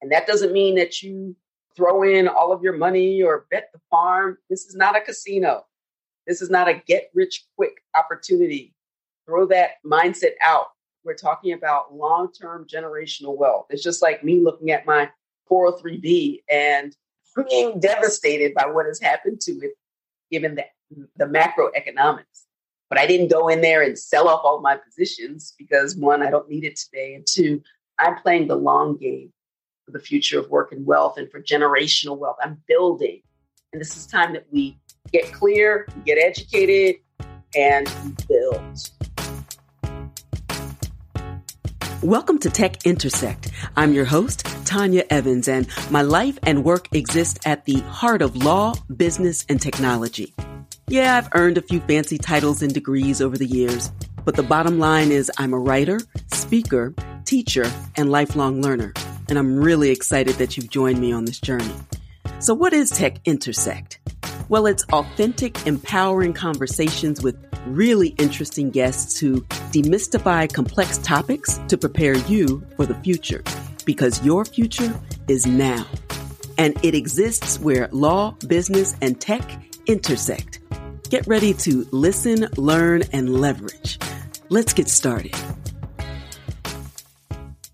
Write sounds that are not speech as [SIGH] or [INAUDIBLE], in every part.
And that doesn't mean that you throw in all of your money or bet the farm. This is not a casino. This is not a get rich quick opportunity. Throw that mindset out. We're talking about long term generational wealth. It's just like me looking at my 403B and being devastated by what has happened to it, given the, the macroeconomics. But I didn't go in there and sell off all my positions because one, I don't need it today. And two, I'm playing the long game for the future of work and wealth and for generational wealth. I'm building. And this is time that we get clear, get educated, and build. Welcome to Tech Intersect. I'm your host, Tanya Evans, and my life and work exist at the heart of law, business, and technology. Yeah, I've earned a few fancy titles and degrees over the years, but the bottom line is I'm a writer, speaker, teacher, and lifelong learner. And I'm really excited that you've joined me on this journey. So what is Tech Intersect? Well, it's authentic, empowering conversations with really interesting guests who demystify complex topics to prepare you for the future because your future is now. And it exists where law, business, and tech intersect. Get ready to listen, learn, and leverage. Let's get started.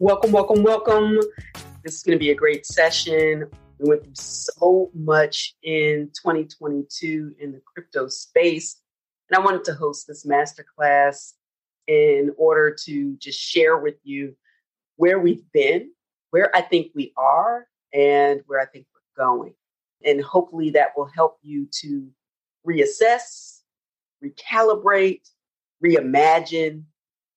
Welcome, welcome, welcome. This is going to be a great session. We went through so much in 2022 in the crypto space. And I wanted to host this masterclass in order to just share with you where we've been, where I think we are, and where I think we're going. And hopefully that will help you to reassess, recalibrate, reimagine,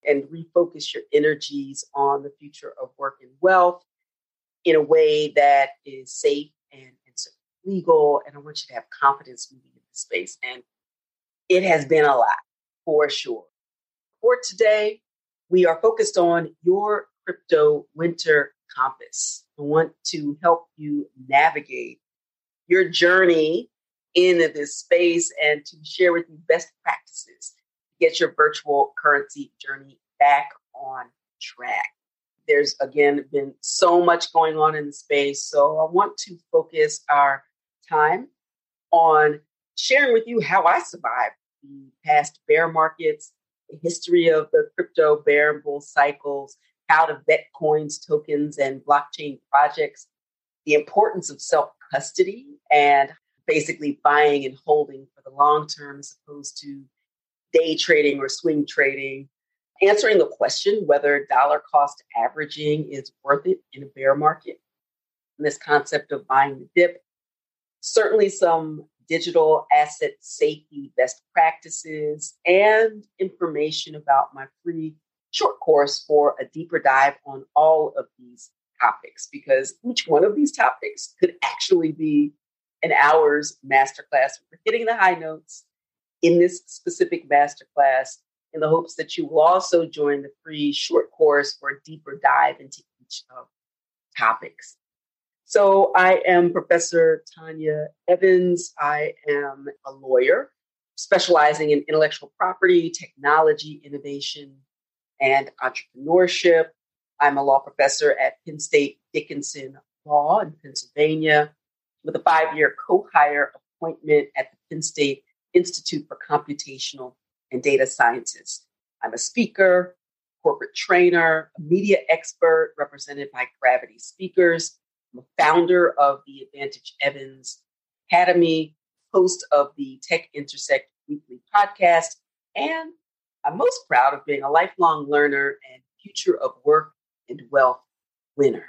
and refocus your energies on the future of work and wealth in a way that is safe and, and legal. And I want you to have confidence moving in this space. And it has been a lot for sure. For today, we are focused on your crypto winter compass. I want to help you navigate your journey into this space and to share with you best practices to get your virtual currency journey back on track. There's again been so much going on in the space. So I want to focus our time on sharing with you how I survived the past bear markets, the history of the crypto bear and bull cycles, how to vet coins, tokens, and blockchain projects, the importance of self custody, and basically buying and holding for the long term as opposed to day trading or swing trading. Answering the question whether dollar cost averaging is worth it in a bear market. And this concept of buying the dip. Certainly, some digital asset safety best practices and information about my free short course for a deeper dive on all of these topics because each one of these topics could actually be an hour's masterclass. We're hitting the high notes in this specific masterclass in the hopes that you will also join the free short course for a deeper dive into each of topics. So I am Professor Tanya Evans. I am a lawyer specializing in intellectual property, technology, innovation, and entrepreneurship. I'm a law professor at Penn State Dickinson Law in Pennsylvania with a five year co hire appointment at the Penn State Institute for Computational and Data scientist. I'm a speaker, corporate trainer, media expert represented by Gravity Speakers, I'm a founder of the Advantage Evans Academy, host of the Tech Intersect weekly podcast, and I'm most proud of being a lifelong learner and future of work and wealth winner.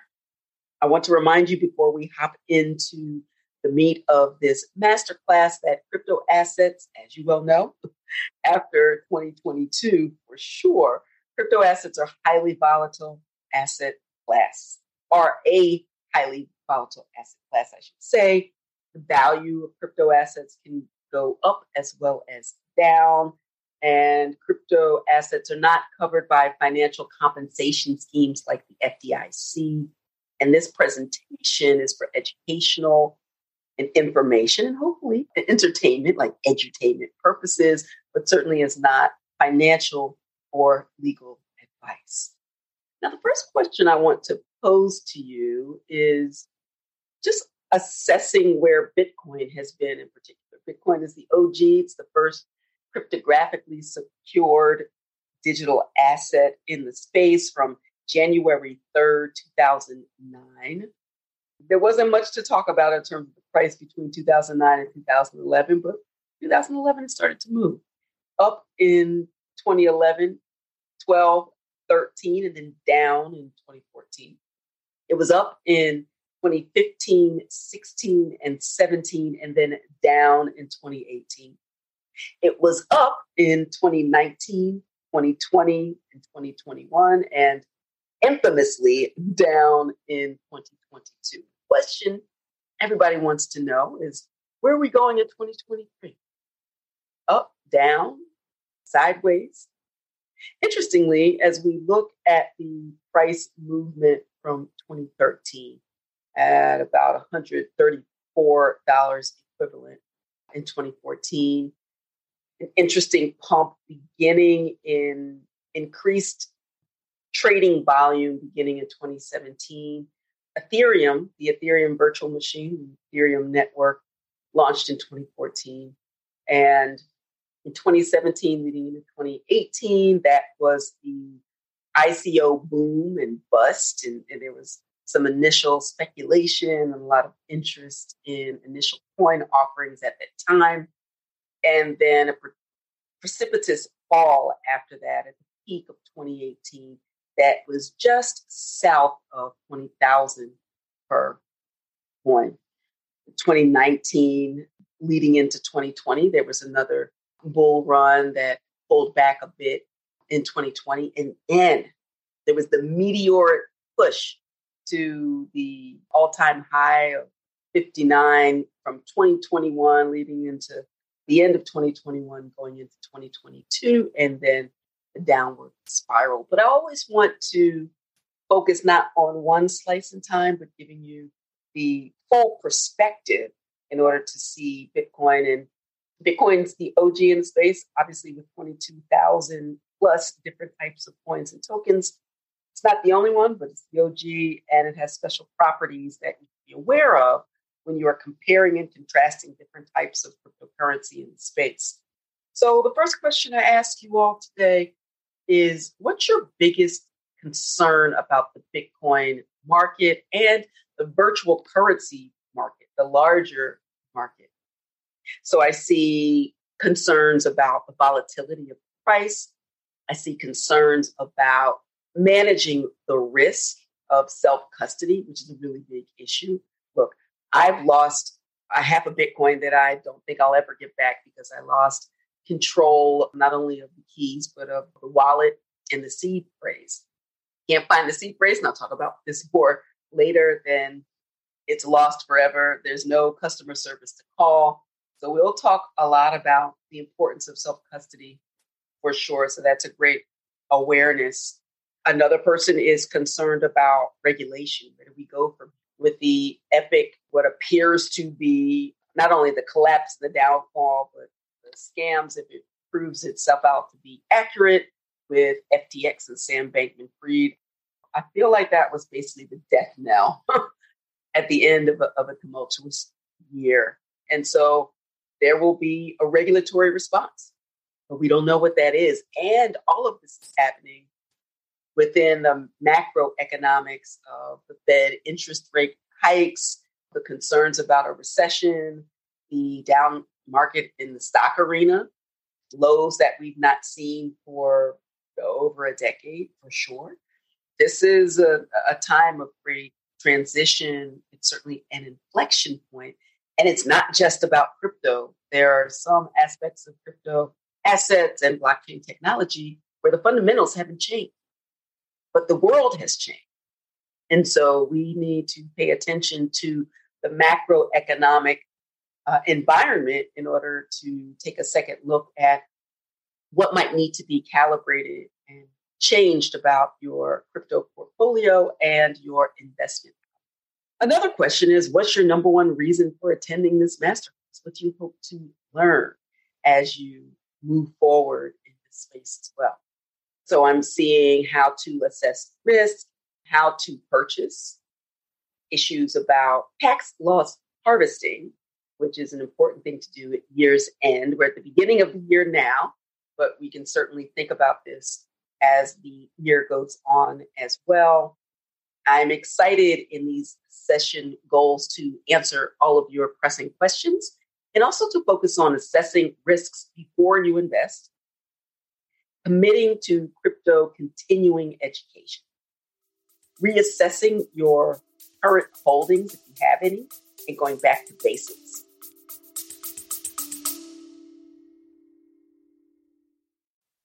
I want to remind you before we hop into the meat of this masterclass that crypto assets, as you well know, [LAUGHS] after 2022, for sure, crypto assets are highly volatile asset class, are a highly volatile asset class, I should say. The value of crypto assets can go up as well as down. And crypto assets are not covered by financial compensation schemes like the FDIC. And this presentation is for educational and information and hopefully entertainment, like edutainment purposes, but certainly is not financial or legal advice. Now, the first question I want to pose to you is just assessing where Bitcoin has been in particular. Bitcoin is the OG, it's the first cryptographically secured digital asset in the space from January 3rd, 2009. There wasn't much to talk about in terms of price between 2009 and 2011, but 2011 it started to move up in 2011, 12, 13, and then down in 2014. It was up in 2015, 16, and 17, and then down in 2018. It was up in 2019, 2020, and 2021, and infamously down in 2022. Question everybody wants to know is where are we going in 2023? Up, down, sideways? Interestingly, as we look at the price movement from 2013 at about $134 equivalent in 2014, an interesting pump beginning in increased trading volume beginning in 2017. Ethereum, the Ethereum virtual machine, Ethereum network, launched in 2014. And in 2017, leading into 2018, that was the ICO boom and bust. And, and there was some initial speculation and a lot of interest in initial coin offerings at that time. And then a pre- precipitous fall after that at the peak of 2018 that was just south of 20,000 per coin. 2019 leading into 2020, there was another bull run that pulled back a bit in 2020. And then there was the meteoric push to the all time high of 59 from 2021 leading into the end of 2021 going into 2022 and then the downward spiral but i always want to focus not on one slice in time but giving you the full perspective in order to see bitcoin and bitcoin's the og in the space obviously with 22000 plus different types of coins and tokens it's not the only one, but it's the OG, and it has special properties that you be aware of when you are comparing and contrasting different types of cryptocurrency in the space. So, the first question I ask you all today is what's your biggest concern about the Bitcoin market and the virtual currency market, the larger market? So, I see concerns about the volatility of price. I see concerns about managing the risk of self custody, which is a really big issue. Look, I've lost a half a Bitcoin that I don't think I'll ever get back because I lost control not only of the keys, but of the wallet and the seed phrase. Can't find the seed phrase, and I'll talk about this more later, then it's lost forever. There's no customer service to call. So we'll talk a lot about the importance of self custody for sure. So that's a great awareness Another person is concerned about regulation. Where do we go from with the epic, what appears to be not only the collapse, the downfall, but scams if it proves itself out to be accurate with FTX and Sam Bankman Fried. I feel like that was basically the death knell [LAUGHS] at the end of a, of a tumultuous year. And so there will be a regulatory response, but we don't know what that is. And all of this is happening within the macroeconomics of the Fed interest rate hikes, the concerns about a recession, the down market in the stock arena, lows that we've not seen for uh, over a decade for sure. This is a, a time of great transition. It's certainly an inflection point. And it's not just about crypto. There are some aspects of crypto assets and blockchain technology where the fundamentals haven't changed but the world has changed. And so we need to pay attention to the macroeconomic uh, environment in order to take a second look at what might need to be calibrated and changed about your crypto portfolio and your investment. Another question is what's your number one reason for attending this masterclass? What do you hope to learn as you move forward in this space as well? So I'm seeing how to assess risk, how to purchase, issues about tax loss harvesting, which is an important thing to do at year's end. We're at the beginning of the year now, but we can certainly think about this as the year goes on as well. I'm excited in these session goals to answer all of your pressing questions and also to focus on assessing risks before you invest, committing to crypto continuing education, reassessing your current holdings if you have any, and going back to basics.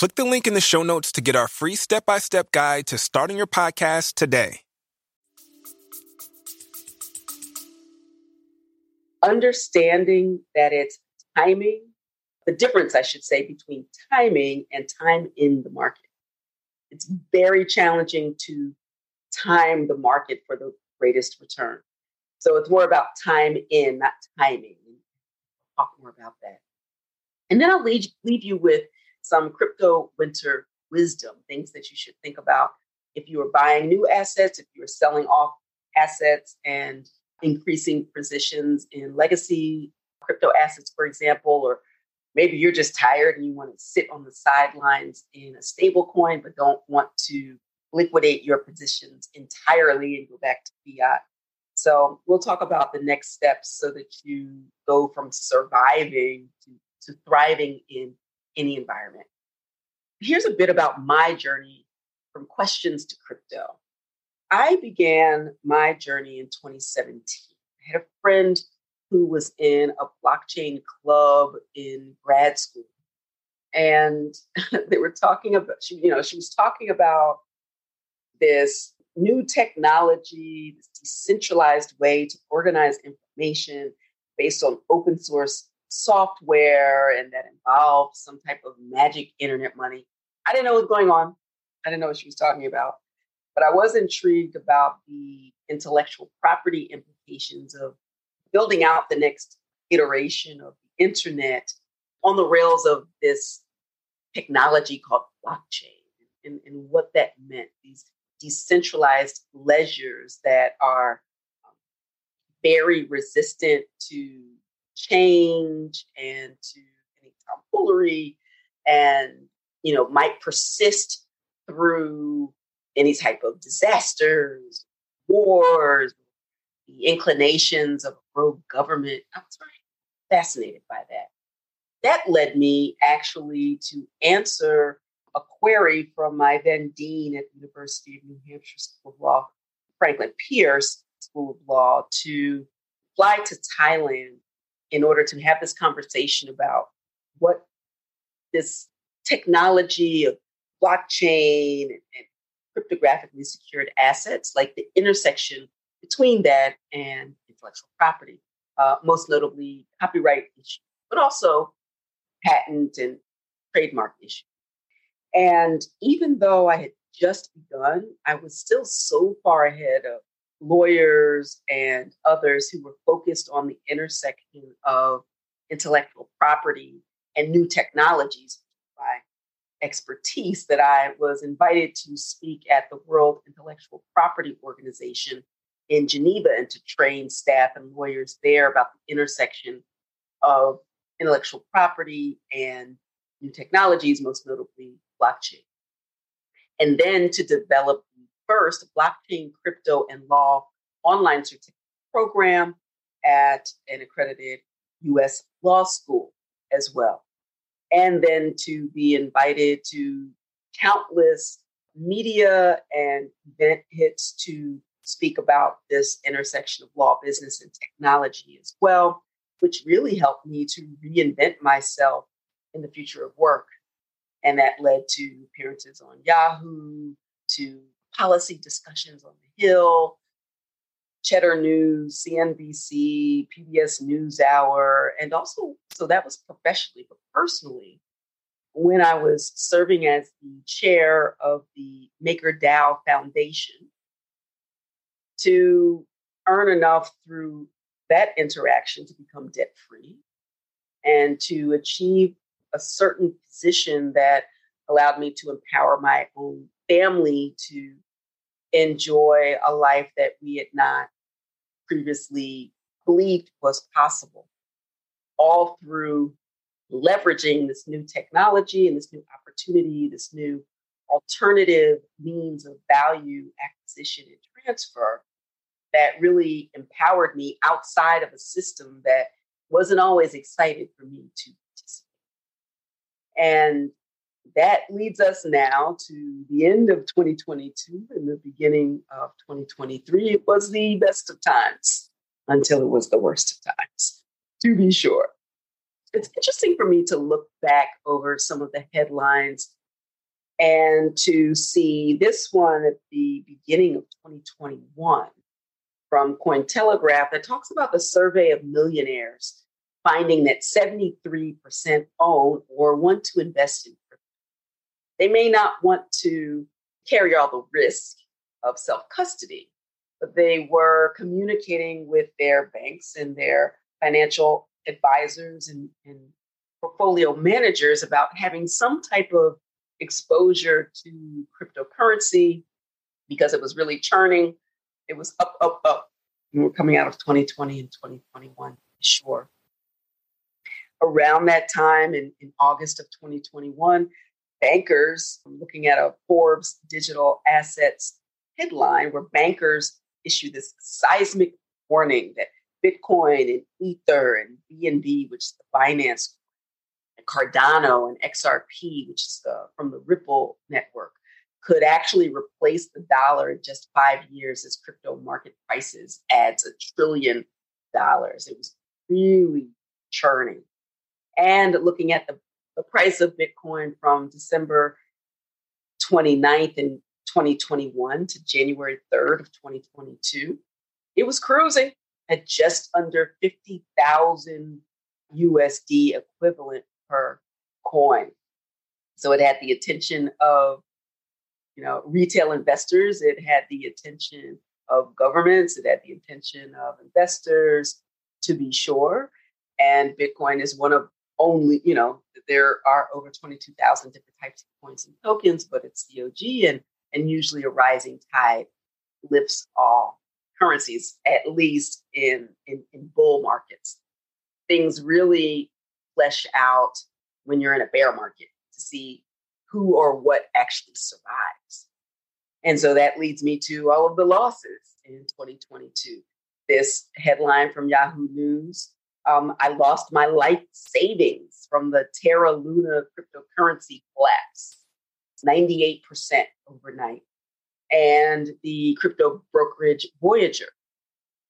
Click the link in the show notes to get our free step by step guide to starting your podcast today. Understanding that it's timing, the difference, I should say, between timing and time in the market. It's very challenging to time the market for the greatest return. So it's more about time in, not timing. I'll talk more about that. And then I'll leave, leave you with some crypto winter wisdom, things that you should think about if you are buying new assets, if you're selling off assets and increasing positions in legacy crypto assets, for example, or maybe you're just tired and you want to sit on the sidelines in a stable coin, but don't want to liquidate your positions entirely and go back to fiat. So we'll talk about the next steps so that you go from surviving to, to thriving in any environment. Here's a bit about my journey from questions to crypto. I began my journey in 2017. I had a friend who was in a blockchain club in grad school. And [LAUGHS] they were talking about, she, you know, she was talking about this new technology, this decentralized way to organize information based on open source software and that involved some type of magic internet money. I didn't know what was going on. I didn't know what she was talking about. But I was intrigued about the intellectual property implications of building out the next iteration of the internet on the rails of this technology called blockchain and, and what that meant, these decentralized ledgers that are very resistant to change and to any tomfoolery and you know might persist through any type of disasters wars the inclinations of a rogue government. I was very fascinated by that. That led me actually to answer a query from my then dean at the University of New Hampshire School of Law, Franklin Pierce School of Law, to fly to Thailand in order to have this conversation about what this technology of blockchain and cryptographically secured assets, like the intersection between that and intellectual property, uh, most notably copyright issues, but also patent and trademark issues. And even though I had just begun, I was still so far ahead of lawyers and others who were focused on the intersection of intellectual property and new technologies by expertise that I was invited to speak at the World Intellectual Property Organization in Geneva and to train staff and lawyers there about the intersection of intellectual property and new technologies, most notably blockchain. And then to develop first blockchain, crypto, and law online certificate program at an accredited US law school as well. And then to be invited to countless media and event hits to speak about this intersection of law, business, and technology as well, which really helped me to reinvent myself in the future of work and that led to appearances on Yahoo, to policy discussions on the Hill, Cheddar News, CNBC, PBS NewsHour, and also, so that was professionally, but personally, when I was serving as the chair of the MakerDAO Foundation to earn enough through that interaction to become debt free and to achieve a certain position that allowed me to empower my own family to enjoy a life that we had not previously believed was possible, all through leveraging this new technology and this new opportunity, this new alternative means of value acquisition and transfer that really empowered me outside of a system that wasn't always excited for me to participate. And that leads us now to the end of 2022 and the beginning of 2023. It was the best of times until it was the worst of times, to be sure. It's interesting for me to look back over some of the headlines and to see this one at the beginning of 2021 from Cointelegraph that talks about the survey of millionaires finding that 73% own or want to invest in they may not want to carry all the risk of self custody, but they were communicating with their banks and their financial advisors and, and portfolio managers about having some type of exposure to cryptocurrency because it was really churning. It was up, up, up. We're coming out of 2020 and 2021, sure. Around that time, in, in August of 2021, bankers, I'm looking at a Forbes digital assets headline where bankers issue this seismic warning that Bitcoin and Ether and BNB, which is the Binance, and Cardano and XRP, which is the, from the Ripple network, could actually replace the dollar in just five years as crypto market prices adds a trillion dollars. It was really churning. And looking at the the price of Bitcoin from December 29th in 2021 to January 3rd of 2022, it was cruising at just under 50,000 USD equivalent per coin. So it had the attention of you know retail investors, it had the attention of governments, it had the attention of investors to be sure. And Bitcoin is one of only, you know, there are over 22,000 different types of coins and tokens, but it's COG and, and usually a rising tide lifts all currencies, at least in, in, in bull markets. Things really flesh out when you're in a bear market to see who or what actually survives. And so that leads me to all of the losses in 2022. This headline from Yahoo News um, I lost my life savings from the Terra Luna cryptocurrency collapse, 98% overnight. And the crypto brokerage Voyager.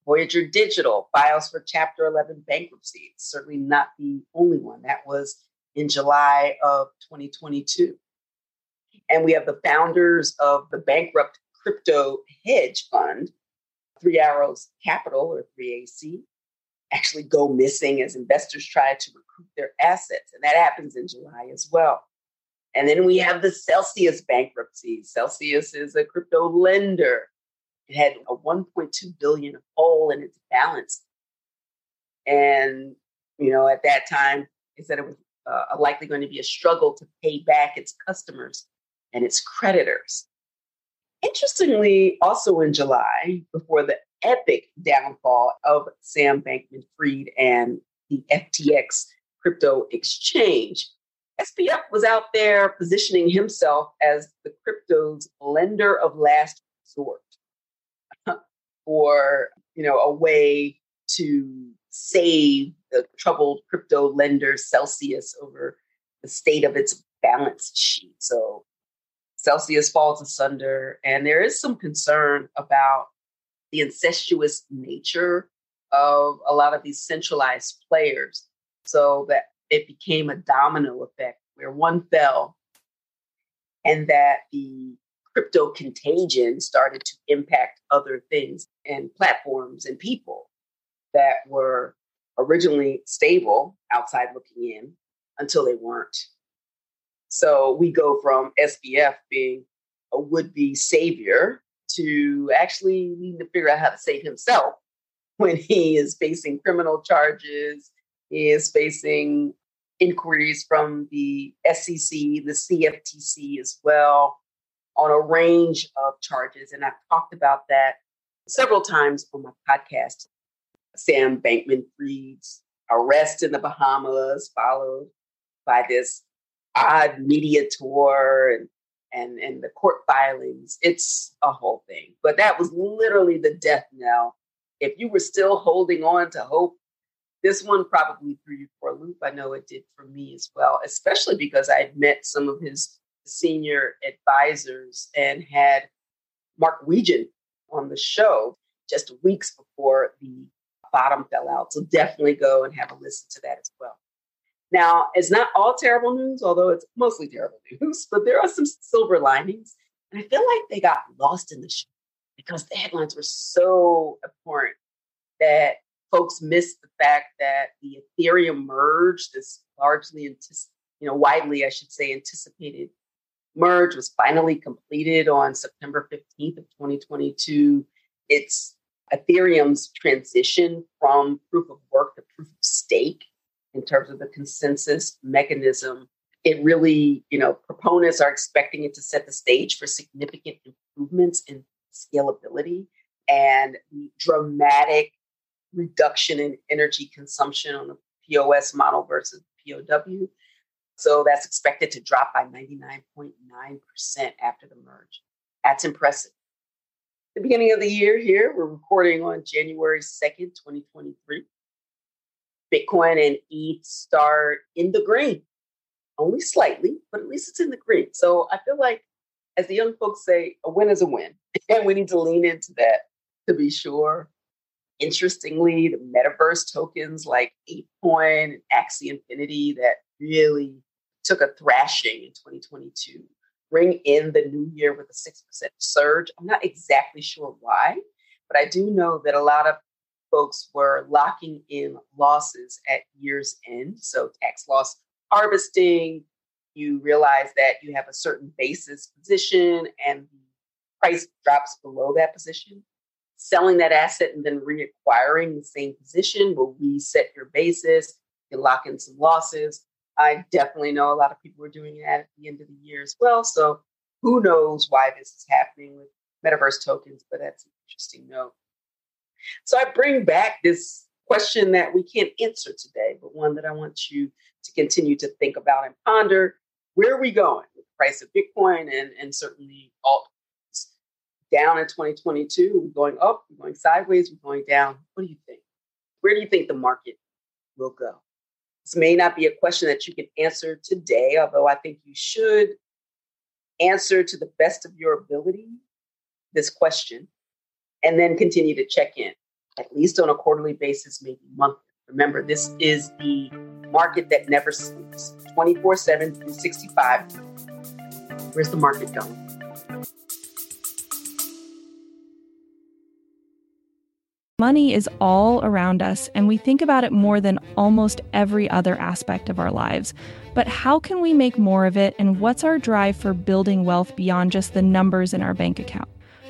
Voyager Digital files for Chapter 11 bankruptcy. It's certainly not the only one. That was in July of 2022. And we have the founders of the bankrupt crypto hedge fund, Three Arrows Capital or 3AC, actually go missing as investors try to recoup their assets. And that happens in July as well. And then we have the Celsius bankruptcy. Celsius is a crypto lender. It had a 1.2 billion hole in its balance. And, you know, at that time, it said it was uh, likely going to be a struggle to pay back its customers and its creditors. Interestingly, also in July, before the epic downfall of Sam Bankman Fried and the FTX crypto exchange. SBF was out there positioning himself as the crypto's lender of last resort uh, or you know a way to save the troubled crypto lender Celsius over the state of its balance sheet. So Celsius falls asunder, and there is some concern about the incestuous nature of a lot of these centralized players so that it became a domino effect where one fell and that the crypto contagion started to impact other things and platforms and people that were originally stable outside looking in until they weren't. So we go from SBF being a would be savior to actually need to figure out how to save himself [LAUGHS] when he is facing criminal charges, he is facing inquiries from the SEC, the CFTC as well, on a range of charges. And I've talked about that several times on my podcast. Sam Bankman Fried's arrest in the Bahamas, followed by this odd media tour and, and, and the court filings. It's a whole thing. But that was literally the death knell. If you were still holding on to hope, this one probably threw you for a loop. I know it did for me as well, especially because I had met some of his senior advisors and had Mark Wetjen on the show just weeks before the bottom fell out. So definitely go and have a listen to that as well. Now, it's not all terrible news, although it's mostly terrible [LAUGHS] news, but there are some silver linings. And I feel like they got lost in the show because the headlines were so important that folks missed the fact that the Ethereum merge, this largely, you know, widely, I should say, anticipated merge was finally completed on September 15th of 2022. It's Ethereum's transition from proof of work to proof of stake in terms of the consensus mechanism. It really, you know, proponents are expecting it to set the stage for significant improvements in scalability and dramatic reduction in energy consumption on the POS model versus POW. So that's expected to drop by 99.9% after the merge. That's impressive. The beginning of the year here, we're recording on January 2nd, 2023. Bitcoin and ETH start in the green, only slightly, but at least it's in the green. So I feel like, as the young folks say, a win is a win. [LAUGHS] And we need to lean into that to be sure. Interestingly, the metaverse tokens like ApeCoin and Axie Infinity that really took a thrashing in 2022 bring in the new year with a 6% surge. I'm not exactly sure why, but I do know that a lot of folks were locking in losses at year's end. So, tax loss harvesting, you realize that you have a certain basis position and the price drops below that position. Selling that asset and then reacquiring the same position will reset your basis. You lock in some losses. I definitely know a lot of people are doing that at the end of the year as well. So who knows why this is happening with metaverse tokens, but that's an interesting note. So I bring back this question that we can't answer today, but one that I want you to continue to think about and ponder. Where are we going with the price of Bitcoin and, and certainly alt down in 2022? We're going up? we're going sideways? we're going down? What do you think? Where do you think the market will go? This may not be a question that you can answer today, although I think you should answer to the best of your ability this question and then continue to check in, at least on a quarterly basis, maybe monthly. Remember, this is the market that never sleeps 24 7, through 65. Where's the market going? Money is all around us, and we think about it more than almost every other aspect of our lives. But how can we make more of it, and what's our drive for building wealth beyond just the numbers in our bank account?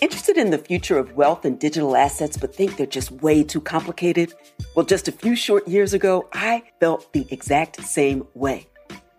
Interested in the future of wealth and digital assets, but think they're just way too complicated? Well, just a few short years ago, I felt the exact same way.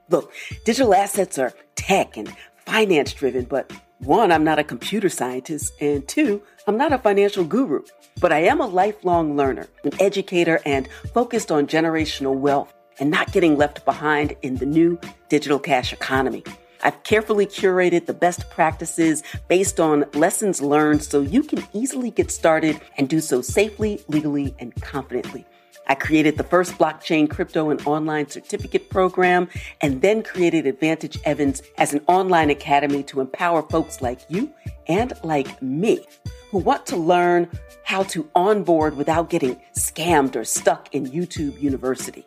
Look, digital assets are tech and finance driven, but one, I'm not a computer scientist, and two, I'm not a financial guru. But I am a lifelong learner, an educator, and focused on generational wealth. and not getting left behind in the new digital cash economy. I've carefully curated the best practices based on lessons learned so you can easily get started and do so safely, legally, and confidently. I created the first blockchain crypto and online certificate program and then created Advantage Evans as an online academy to empower folks like you and like me who want to learn how to onboard without getting scammed or stuck in YouTube University.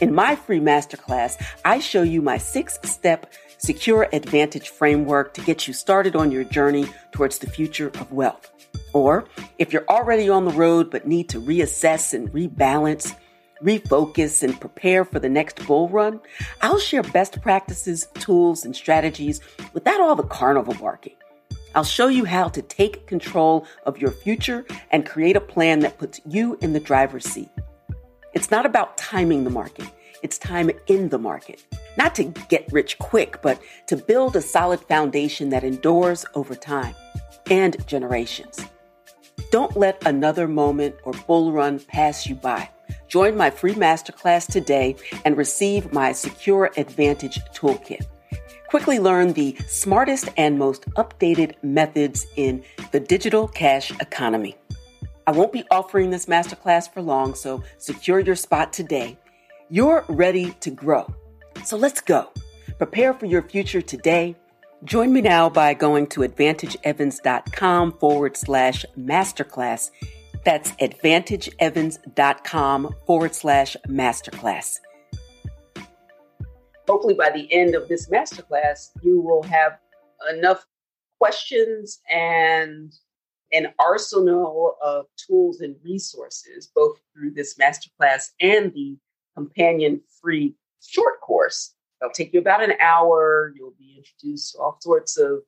In my free masterclass, I show you my six step secure advantage framework to get you started on your journey towards the future of wealth. Or if you're already on the road but need to reassess and rebalance, refocus, and prepare for the next bull run, I'll share best practices, tools, and strategies without all the carnival barking. I'll show you how to take control of your future and create a plan that puts you in the driver's seat. It's not about timing the market. It's time in the market. Not to get rich quick, but to build a solid foundation that endures over time and generations. Don't let another moment or bull run pass you by. Join my free masterclass today and receive my Secure Advantage Toolkit. Quickly learn the smartest and most updated methods in the digital cash economy. I won't be offering this masterclass for long, so secure your spot today. You're ready to grow. So let's go. Prepare for your future today Join me now by going to advantageevans.com forward slash masterclass. That's advantageevans.com forward slash masterclass. Hopefully, by the end of this masterclass, you will have enough questions and an arsenal of tools and resources, both through this masterclass and the companion free short course It'll take you about an hour. You'll be introduced to all sorts of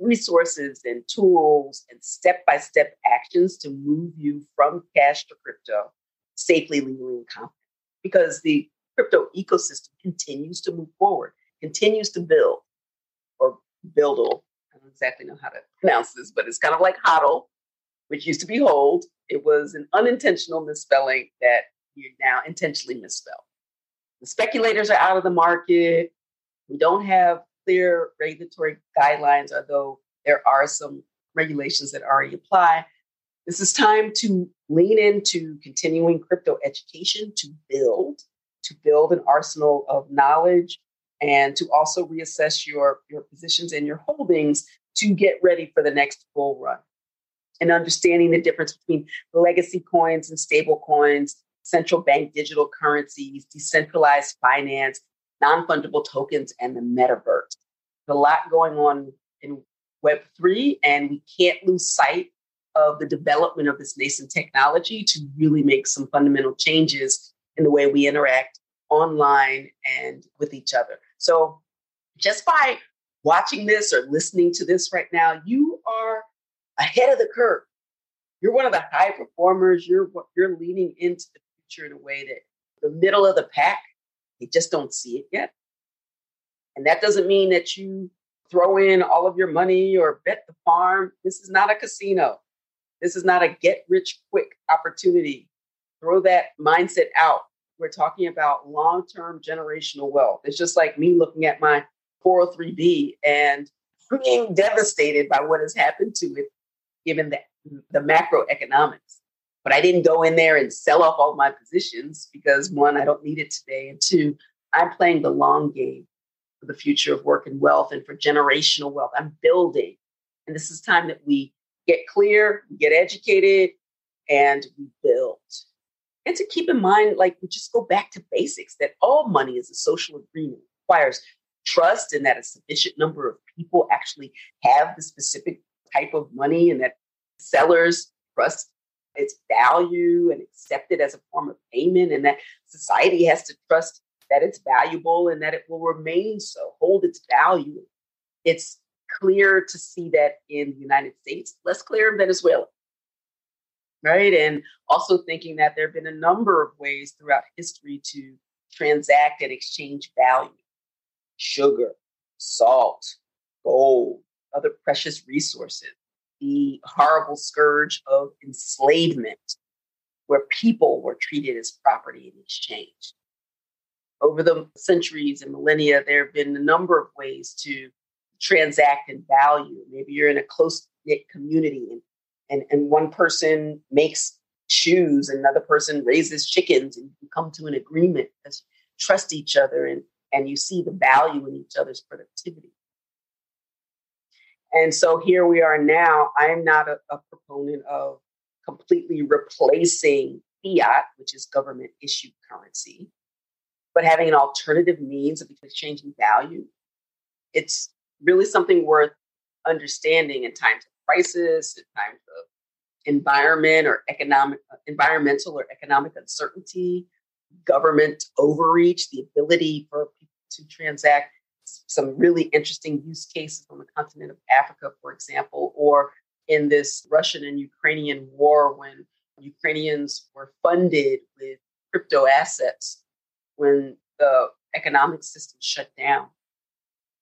resources and tools and step by step actions to move you from cash to crypto safely, legally, and confidently. Because the crypto ecosystem continues to move forward, continues to build or BUIDL. I don't exactly know how to pronounce this, but it's kind of like hodl, which used to be hold. It was an unintentional misspelling that you now intentionally misspelled. The speculators are out of the market. We don't have clear regulatory guidelines, although there are some regulations that already apply. This is time to lean into continuing crypto education to build, to build an arsenal of knowledge, and to also reassess your, your positions and your holdings to get ready for the next bull run. And understanding the difference between legacy coins and stable coins central bank digital currencies, decentralized finance, non fungible tokens, and the metaverse. There's a lot going on in Web3, and we can't lose sight of the development of this nascent technology to really make some fundamental changes in the way we interact online and with each other. So, just by watching this or listening to this right now, you are ahead of the curve. You're one of the high performers. You're you're leaning into the future in a way that the middle of the pack, they just don't see it yet. And that doesn't mean that you throw in all of your money or bet the farm. This is not a casino. This is not a get rich quick opportunity. Throw that mindset out. We're talking about long term generational wealth. It's just like me looking at my 403B and being devastated by what has happened to it, given the, the macroeconomics. But I didn't go in there and sell off all my positions because one, I don't need it today. And two, I'm playing the long game for the future of work and wealth and for generational wealth. I'm building. And this is time that we get clear, we get educated, and we build. And to keep in mind, like we just go back to basics that all money is a social agreement, it requires trust and that a sufficient number of people actually have the specific type of money and that sellers trust its value and accept it as a form of payment, and that society has to trust that it's valuable and that it will remain so, hold its value. It's clear to see that in the United States, less clear in Venezuela. Right. And also thinking that there have been a number of ways throughout history to transact and exchange value sugar, salt, gold, other precious resources the horrible scourge of enslavement, where people were treated as property in exchange. over the centuries and millennia, there have been a number of ways to transact in value. Maybe you're in a close knit community and, and, and one person makes shoes, another person raises chickens, and you come to an agreement you trust each other and, and you see the value in each other's productivity. And so here we are now. I'm not a, a proponent of completely replacing fiat, which is government issued currency, but having an alternative means of exchanging value. It's really something worth understanding in times of crisis, in times of environment or economic uh, environmental or economic uncertainty, government overreach, the ability for people to transact some really interesting use cases on the continent of Africa, for example, or in this Russian and Ukrainian war when Ukrainians were funded with crypto assets when the economic system shut down.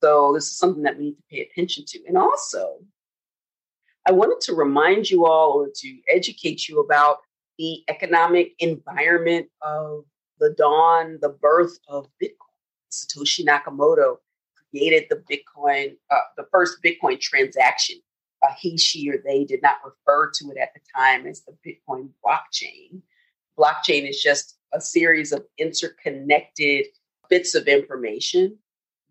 So this is something that we need to pay attention to. And also, I wanted to remind you all or to educate you about the economic environment of the dawn, the birth of Bitcoin. Satoshi Nakamoto created the Bitcoin, uh, the first Bitcoin transaction. Uh, he, she, or they did not refer to it at the time as the Bitcoin blockchain. Blockchain is just a series of interconnected bits of information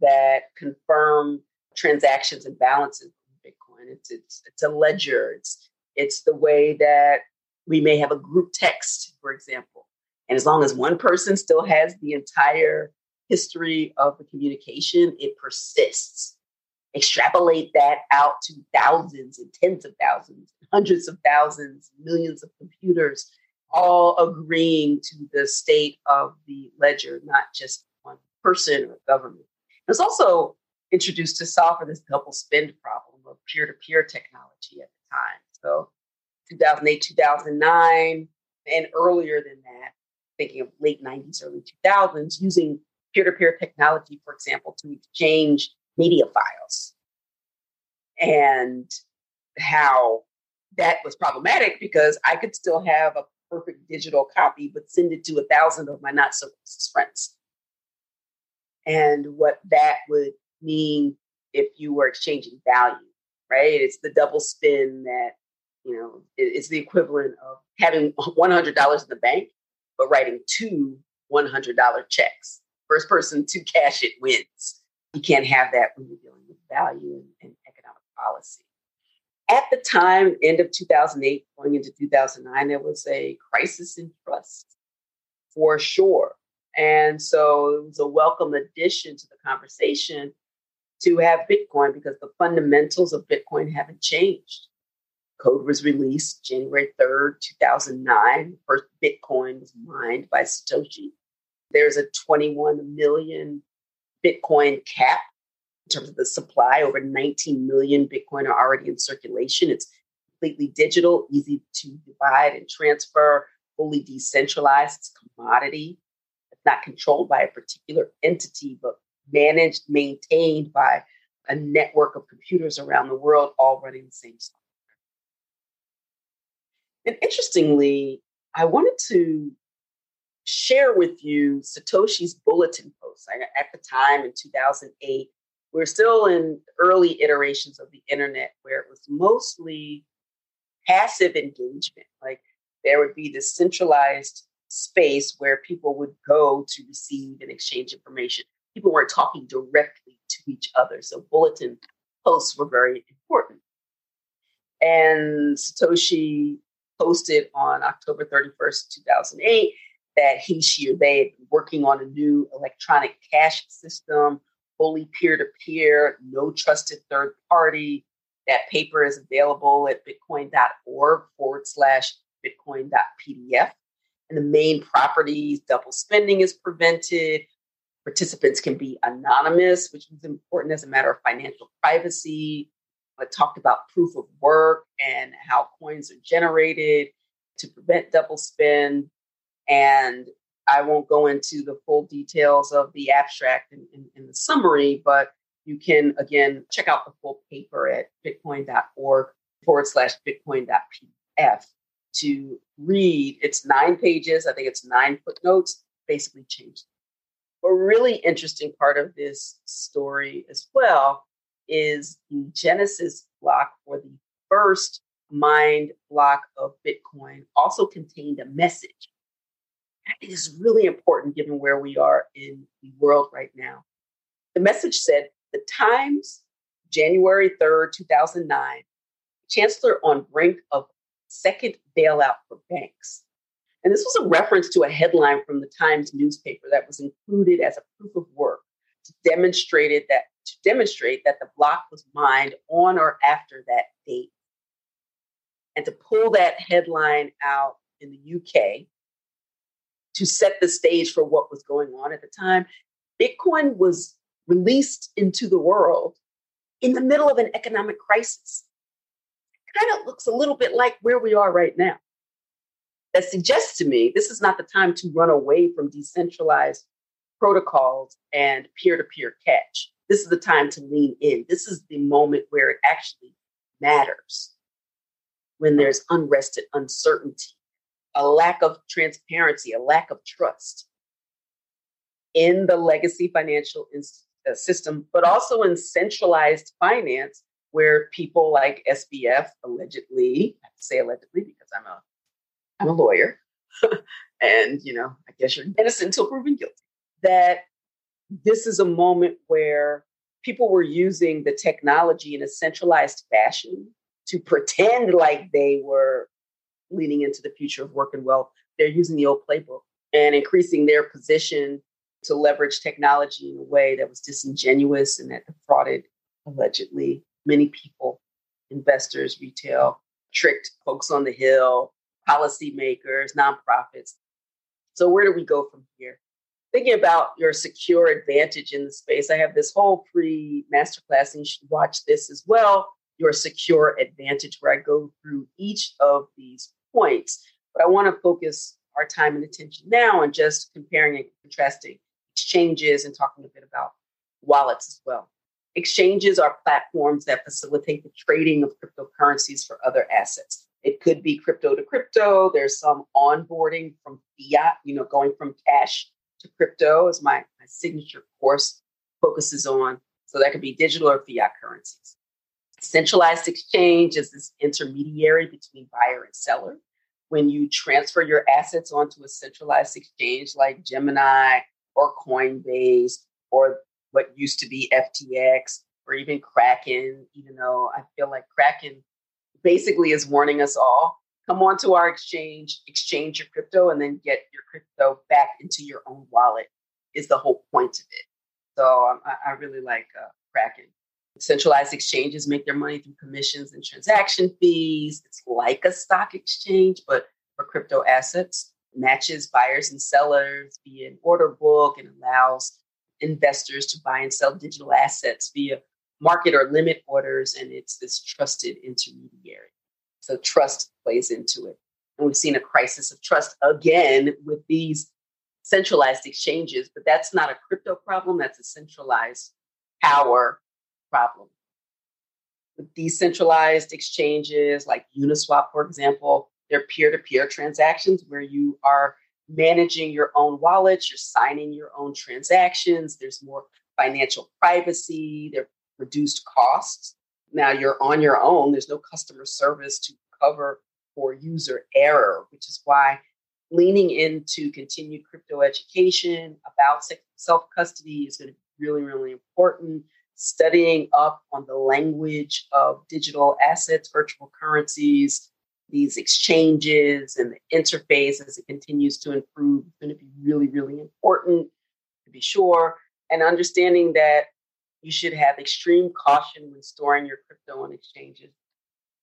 that confirm transactions and balances in Bitcoin. It's, it's, it's a ledger. It's, it's the way that we may have a group text, for example. And as long as one person still has the entire history of the communication, it persists. Extrapolate that out to thousands and tens of thousands, hundreds of thousands, millions of computers, all agreeing to the state of the ledger, not just one person or government. It was also introduced to solve for this double spend problem of peer to peer technology at the time. So 2008, 2009, and earlier than that, thinking of late 90s, early 2000s, using peer to peer technology, for example, to exchange media files. And how that was problematic because I could still have a perfect digital copy, but send it to a thousand of my not so close friends and what that would mean if you were exchanging value, right? It's the double spend that, you know, it's the equivalent of having [LAUGHS] $100 in the bank, but writing two $100 checks. First person to cash it wins. You can't have that when you're dealing with value and, economic policy. At the time, end of 2008, going into 2009, there was a crisis in trust for sure. And so it was a welcome addition to the conversation to have Bitcoin because the fundamentals of Bitcoin haven't changed. Code was released January 3rd, 2009. First Bitcoin was mined by Satoshi. There's a 21 million Bitcoin cap in terms of the supply. Over 19 million Bitcoin are already in circulation. It's completely digital, easy to divide and transfer, fully decentralized. It's commodity It's not controlled by a particular entity, but managed, maintained by a network of computers around the world, all running the same software. And interestingly, I wanted to share with you Satoshi's bulletin post. At the time in 2008, we we're still in early iterations of the internet where it was mostly passive engagement. Like there would be this centralized space where people would go to receive and exchange information. People weren't talking directly to each other. So bulletin posts were very important. And Satoshi posted on October 31st, 2008, that he, she, or they working on a new electronic cash system, fully peer to peer, no trusted third party. That paper is available at bitcoin.org forward slash bitcoin.pdf and the main properties, double spending is prevented. Participants can be anonymous, which is important as a matter of financial privacy. I talked about proof of work and how coins are generated to prevent double spend. And I won't go into the full details of the abstract in the summary, but you can again check out the full paper at bitcoin.org forward slash bitcoin.pdf to read. It's nine pages. I think it's nine footnotes. Basically, changed. A really interesting part of this story as well is the Genesis block for the first mined block of Bitcoin also contained a message. It is really important given where we are in the world right now. The message said, The Times, January 3rd, 2009, Chancellor on brink of second bailout for banks. And this was a reference to a headline from the Times newspaper that was included as a proof of work to demonstrate that to demonstrate that the block was mined on or after that date. And to pull that headline out in the UK to set the stage for what was going on at the time, Bitcoin was released into the world in the middle of an economic crisis. Kind of looks a little bit like where we are right now. That suggests to me this is not the time to run away from decentralized protocols and peer to peer cash. This is the time to lean in. This is the moment where it actually matters when there's unrest and uncertainty, a lack of transparency, a lack of trust in the legacy financial uh, system, but also in centralized finance, where people like SBF allegedly, I have to say allegedly because I'm a I'm a lawyer, [LAUGHS] and you know, I guess you're innocent until proven guilty. That this is a moment where people were using the technology in a centralized fashion to pretend like they were leaning into the future of work and wealth. They're using the old playbook and increasing their position to leverage technology in a way that was disingenuous and that defrauded allegedly many people, investors, retail, tricked folks on the hill, policymakers, nonprofits. So where do we go from here? thinking about your secure advantage in the space, I have this whole free masterclass, and you should watch this as well. Your secure advantage, where I go through each of these points. But I want to focus our time and attention now on just comparing and contrasting exchanges and talking a bit about wallets as well. Exchanges are platforms that facilitate the trading of cryptocurrencies for other assets. It could be crypto to crypto. There's some onboarding from fiat, you know, going from cash to crypto, as my, my signature course focuses on. So that could be digital or fiat currencies. Centralized exchange is this intermediary between buyer and seller. When you transfer your assets onto a centralized exchange like Gemini or Coinbase or what used to be FTX or even Kraken, even though I feel like Kraken basically is warning us all come onto our exchange, exchange your crypto, and then get your crypto back into your own wallet is the whole point of it. So um, I, I, really like uh, Kraken. Centralized exchanges make their money through commissions and transaction fees. It's like a stock exchange, but for crypto assets, matches buyers and sellers via an order book and allows investors to buy and sell digital assets via market or limit orders. And it's this trusted intermediary. So trust plays into it. And we've seen a crisis of trust again with these centralized exchanges, but that's not a crypto problem, that's a centralized power problem. With decentralized exchanges like Uniswap, for example, they're peer to peer transactions where you are managing your own wallets, you're signing your own transactions, there's more financial privacy, there are reduced costs. Now you're on your own. There's no customer service to cover for user error, which is why leaning into continued crypto education about self custody is going to be really, really important. Studying up on the language of digital assets, virtual currencies, these exchanges, and the interface as it continues to improve is going to be really, really important to be sure. And understanding that you should have extreme caution when storing your crypto on exchanges.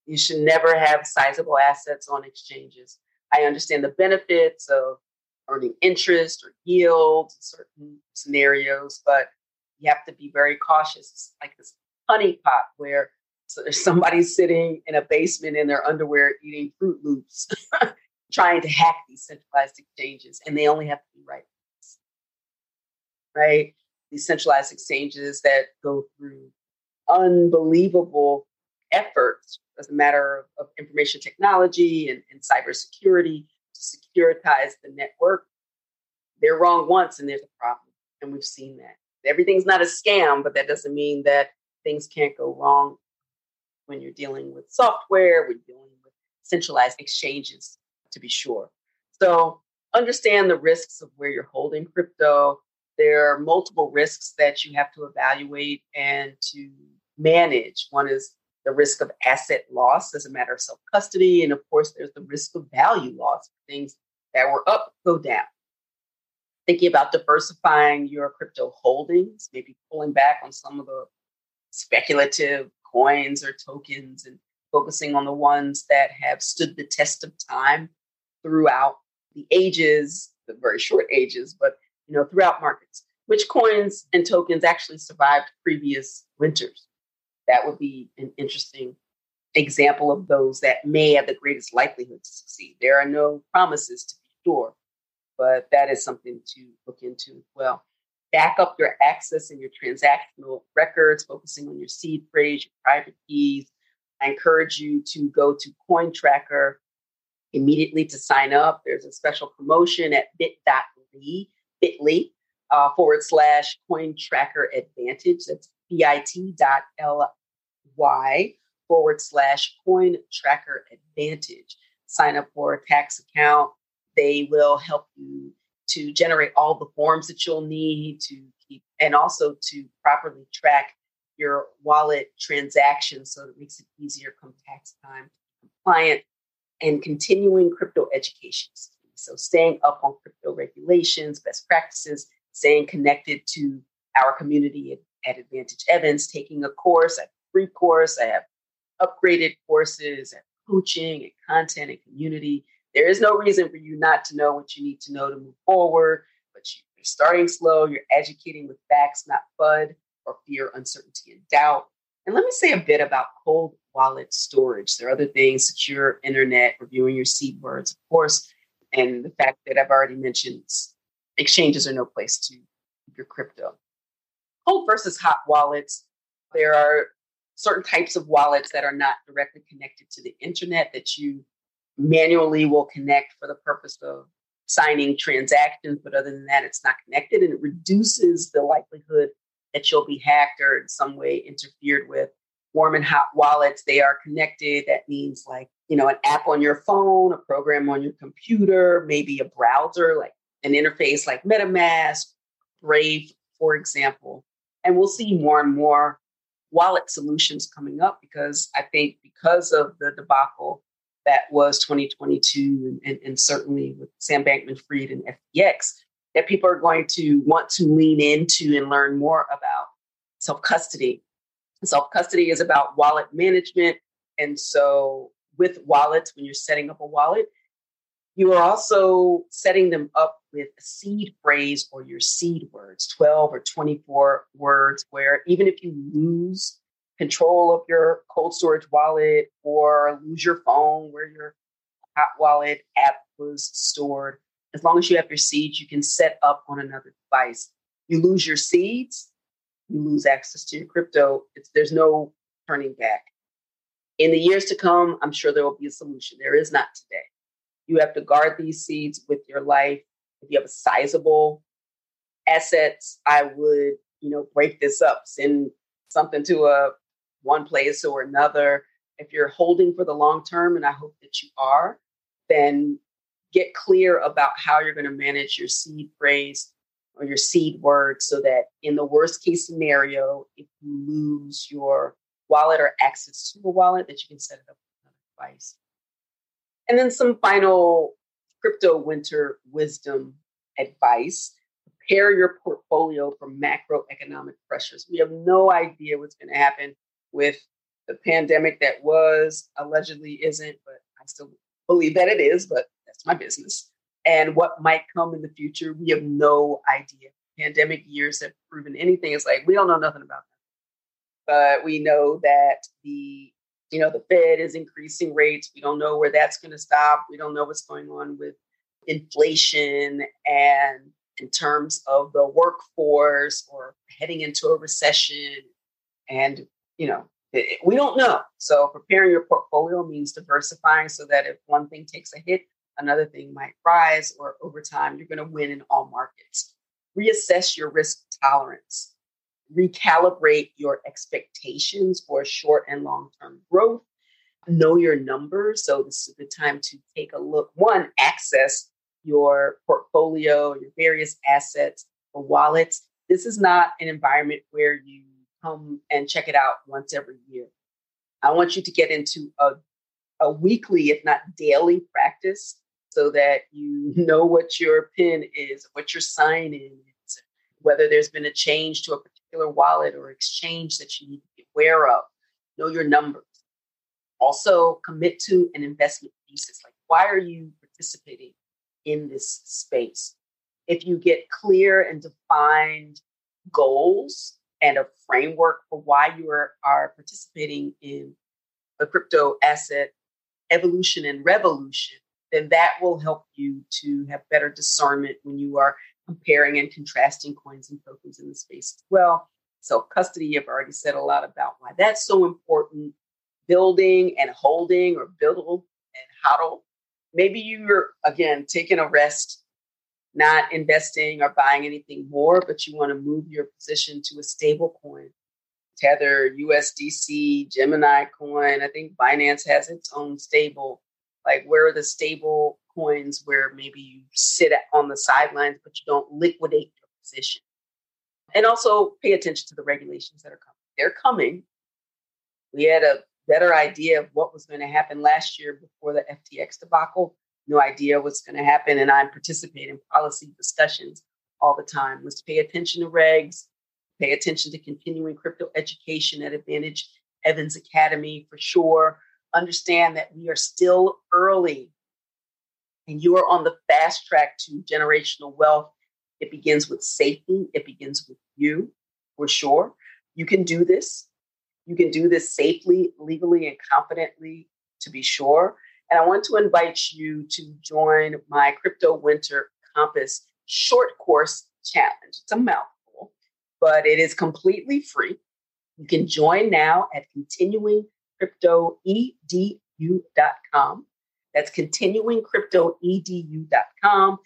You should never have sizable assets on exchanges. I understand the benefits of earning interest or yield in certain scenarios, but you have to be very cautious. It's like this honeypot where so there's somebody sitting in a basement in their underwear eating Froot Loops, [LAUGHS] trying to hack these centralized exchanges, and they only have to be right. Right? these centralized exchanges that go through unbelievable efforts as a matter of, of information technology and, and cybersecurity to securitize the network. They're wrong once and there's a problem. And we've seen that. Everything's not a scam, but that doesn't mean that things can't go wrong when you're dealing with software, when you're dealing with centralized exchanges, to be sure. So understand the risks of where you're holding crypto. There are multiple risks that you have to evaluate and to manage. One is the risk of asset loss as a matter of self custody. And of course, there's the risk of value loss, things that were up go down. Thinking about diversifying your crypto holdings, maybe pulling back on some of the speculative coins or tokens and focusing on the ones that have stood the test of time throughout the ages, the very short ages, but you know, throughout markets. Which coins and tokens actually survived previous winters? That would be an interesting example of those that may have the greatest likelihood to succeed. There are no promises to be sure, but that is something to look into as well. Back up your access and your transactional records, focusing on your seed phrase, your private keys. I encourage you to go to CoinTracker immediately to sign up. There's a special promotion at bit.ly, bit.ly uh, forward slash coin tracker advantage. That's bit.ly forward slash coin tracker advantage. Sign up for a tax account. They will help you to generate all the forms that you'll need to keep and also to properly track your wallet transactions so it makes it easier come tax time compliant and continuing crypto education. So, staying up on crypto regulations, best practices, staying connected to our community at, at Advantage Evans, taking a course, a free course, I have upgraded courses and coaching and content and community. There is no reason for you not to know what you need to know to move forward, but you're starting slow, you're educating with facts, not FUD or fear, uncertainty, and doubt. And let me say a bit about cold wallet storage. There are other things, secure internet, reviewing your seed words, of course, and the fact that I've already mentioned exchanges are no place to keep your crypto. Cold versus hot wallets. There are certain types of wallets that are not directly connected to the internet that you manually will connect for the purpose of signing transactions, but other than that, it's not connected and it reduces the likelihood that you'll be hacked or in some way interfered with warm and hot wallets. They are connected. That means like, you know, an app on your phone, a program on your computer, maybe a browser, like an interface like MetaMask, Brave, for example. And we'll see more and more wallet solutions coming up because I think because of the debacle that was 2022 and, and certainly with Sam Bankman Fried and FTX, that people are going to want to lean into and learn more about self custody Self custody is about wallet management. And so, with wallets, when you're setting up a wallet, you are also setting them up with a seed phrase or your seed words, 12 or 24 words, where even if you lose control of your cold storage wallet or lose your phone where your hot wallet app was stored, as long as you have your seeds, you can set up on another device. You lose your seeds, you lose access to your crypto. It's, there's no turning back. In the years to come, I'm sure there will be a solution. There is not today. You have to guard these seeds with your life. If you have a sizable assets, I would, you know, break this up, send something to a one place or another. If you're holding for the long term, and I hope that you are, then get clear about how you're going to manage your seed phrase or your seed word so that in the worst case scenario, if you lose your wallet or access to a wallet, that you can set it up with another device. And then some final crypto winter wisdom advice. Prepare your portfolio for macroeconomic pressures. We have no idea what's going to happen with the pandemic that was, allegedly isn't, but I still believe that it is, but that's my business and what might come in the future, we have no idea. Pandemic years have proven anything. It's like we don't know nothing about that. But we know that the you know the Fed is increasing rates. We don't know where that's going to stop. We don't know what's going on with inflation and in terms of the workforce or heading into a recession. And you know we don't know. So preparing your portfolio means diversifying so that if one thing takes a hit, another thing might rise, or over time, you're going to win in all markets. reassess your risk tolerance, recalibrate your expectations for short and long term growth, know your numbers. So, this is the time to take a look. One, access your portfolio, your various assets or wallets. This is not an environment where you come and check it out once every year. I want you to get into a, a weekly, if not daily, practice so that you [LAUGHS] know what your PIN is, what your sign is, whether there's been a change to a particular wallet or exchange that you need to be aware of. Know your numbers. Also, commit to an investment thesis. Like, why are you participating in this space? If you get clear and defined goals and a framework for why you are, are participating in a crypto asset evolution and revolution, then that will help you to have better discernment when you are comparing and contrasting coins and tokens in the space as well. So, custody, I've already said a lot about why that's so important. Building and holding, or build and hodl. Maybe you're, again, taking a rest, not investing or buying anything more, but you want to move your position to a stable coin. Tether, USDC, Gemini coin. I think Binance has its own stable like, where are the stable coins where maybe you sit on the sidelines, but you don't liquidate your position? And also pay attention to the regulations that are coming. They're coming. We had a better idea of what was going to happen last year before the FTX debacle. No idea what's going to happen. And I participate in policy discussions all the time. Let's pay attention to regs, pay attention to continuing crypto education at Advantage Evans Academy for sure understand that we are still early and you are on the fast track to generational wealth. It begins with safety, it begins with you, for sure. You can do this. You can do this safely, legally, and confidently, to be sure. And I want to invite you to join my Crypto Winter Compass short course challenge. It's a mouthful, but it is completely free. You can join now at continuing cryptoedu.com. That's continuingcryptoedu.com.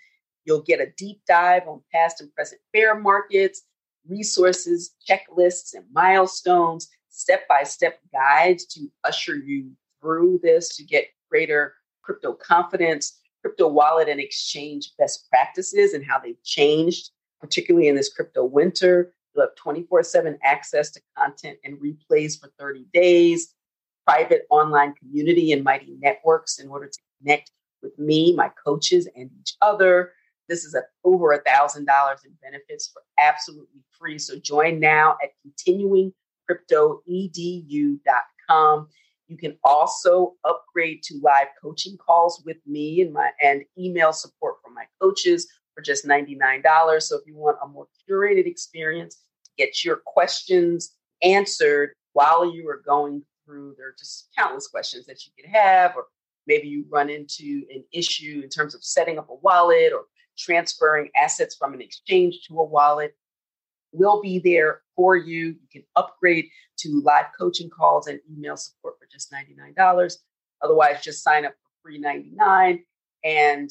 You'll get a deep dive on past and present bear markets, resources, checklists, and milestones, step by step guides to usher you through this to get greater crypto confidence, crypto wallet and exchange best practices and how they've changed, particularly in this crypto winter. You'll have 24 7 access to content and replays for 30 days private online community and mighty networks in order to connect with me, my coaches, and each other. This is a, over a thousand dollars in benefits for absolutely free. So join now at continuingcryptoedu.com. You can also upgrade to live coaching calls with me and my and email support from my coaches for just $99. So if you want a more curated experience to get your questions answered while you are going through. There are just countless questions that you could have, or maybe you run into an issue in terms of setting up a wallet or transferring assets from an exchange to a wallet. We'll be there for you. You can upgrade to live coaching calls and email support for just $99. Otherwise, just sign up for free 99 and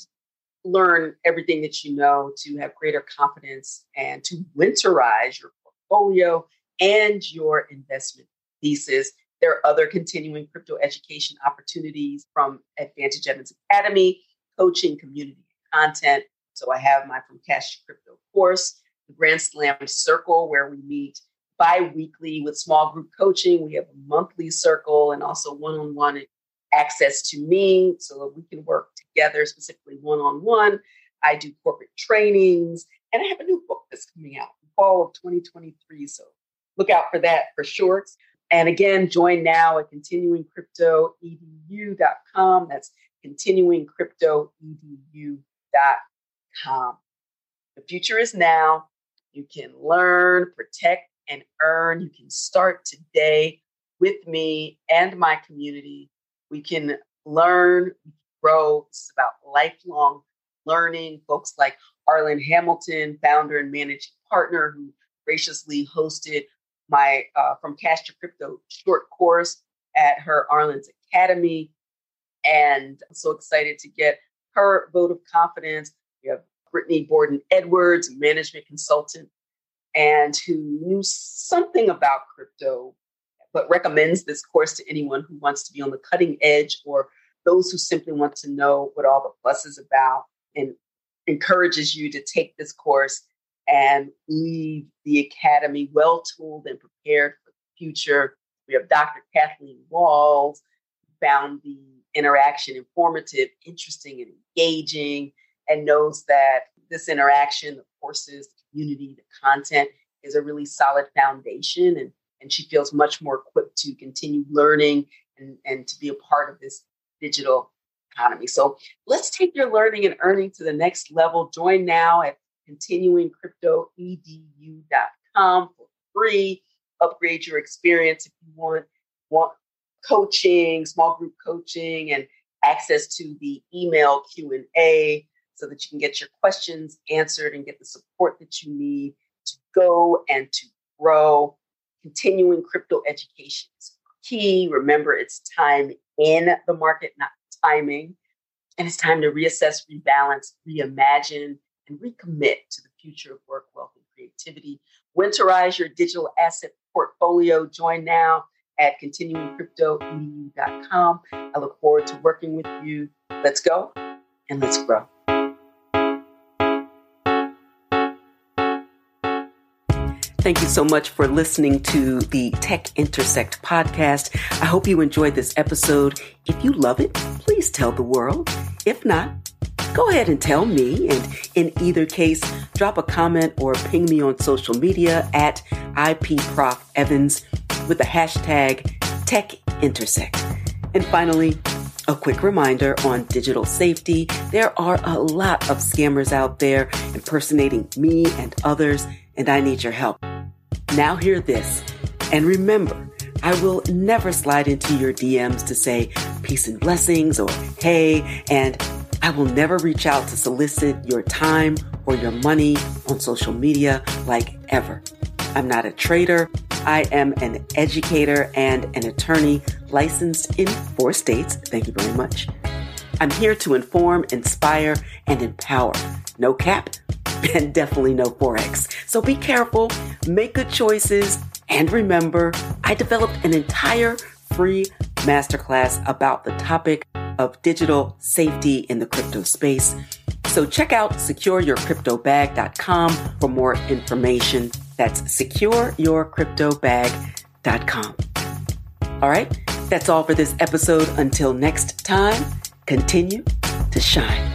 learn everything that you know to have greater confidence and to winterize your portfolio and your investment thesis. There are other continuing crypto education opportunities from Advantage Evans Academy, coaching, community, content. So I have my From Cash to Crypto course, Grand Slam Circle, where we meet bi-weekly with small group coaching. We have a monthly circle and also one-on-one access to me so that we can work together, specifically one-on-one. I do corporate trainings, and I have a new book that's coming out in fall of 2023. So look out for that for sure. And again, join now at continuingcryptoedu.com. That's continuingcryptoedu.com. The future is now. You can learn, protect, and earn. You can start today with me and my community. We can learn, grow. It's about lifelong learning. Folks like Arlan Hamilton, founder and managing partner, who graciously hosted my uh, From Cash to Crypto short course at her Arlan's Academy. And I'm so excited to get her vote of confidence. We have Brittany Borden Edwards, a management consultant, and who knew something about crypto, but recommends this course to anyone who wants to be on the cutting edge or those who simply want to know what all the fuss is about and encourages you to take this course and leave the academy well tooled and prepared for the future. We have Dr. Kathleen Walls, found the interaction informative, interesting, and engaging, and knows that this interaction, the courses, the community, the content is a really solid foundation. And, and she feels much more equipped to continue learning and, and to be a part of this digital economy. So let's take your learning and earning to the next level. Join now at continuingcryptoedu.com for free. Upgrade your experience if you want want coaching, small group coaching, and access to the email Q and A, so that you can get your questions answered and get the support that you need to go and to grow. Continuing crypto education is key. Remember, it's time in the market, not timing. And it's time to reassess, rebalance, reimagine, and recommit to the future of work, wealth, and creativity. Winterize your digital asset portfolio. Join now at continuingcryptoedu.com. I look forward to working with you. Let's go and let's grow. Thank you so much for listening to the Tech Intersect podcast. I hope you enjoyed this episode. If you love it, please tell the world. If not, go ahead and tell me. And in either case, drop a comment or ping me on social media at IPProfEvans with the hashtag Tech Intersect. And finally, a quick reminder on digital safety. There are a lot of scammers out there impersonating me and others, and I need your help. Now hear this. And remember, I will never slide into your DMs to say peace and blessings or hey, and I will never reach out to solicit your time or your money on social media like ever. I'm not a trader. I am an educator and an attorney licensed in four states. Thank you very much. I'm here to inform, inspire, and empower. No cap [LAUGHS] and definitely no Forex. So be careful, make good choices, and remember, I developed an entire free masterclass about the topic of digital safety in the crypto space. So check out secureyourcryptobag.com for more information. That's secureyourcryptobag.com. All right, that's all for this episode. Until next time, continue to shine.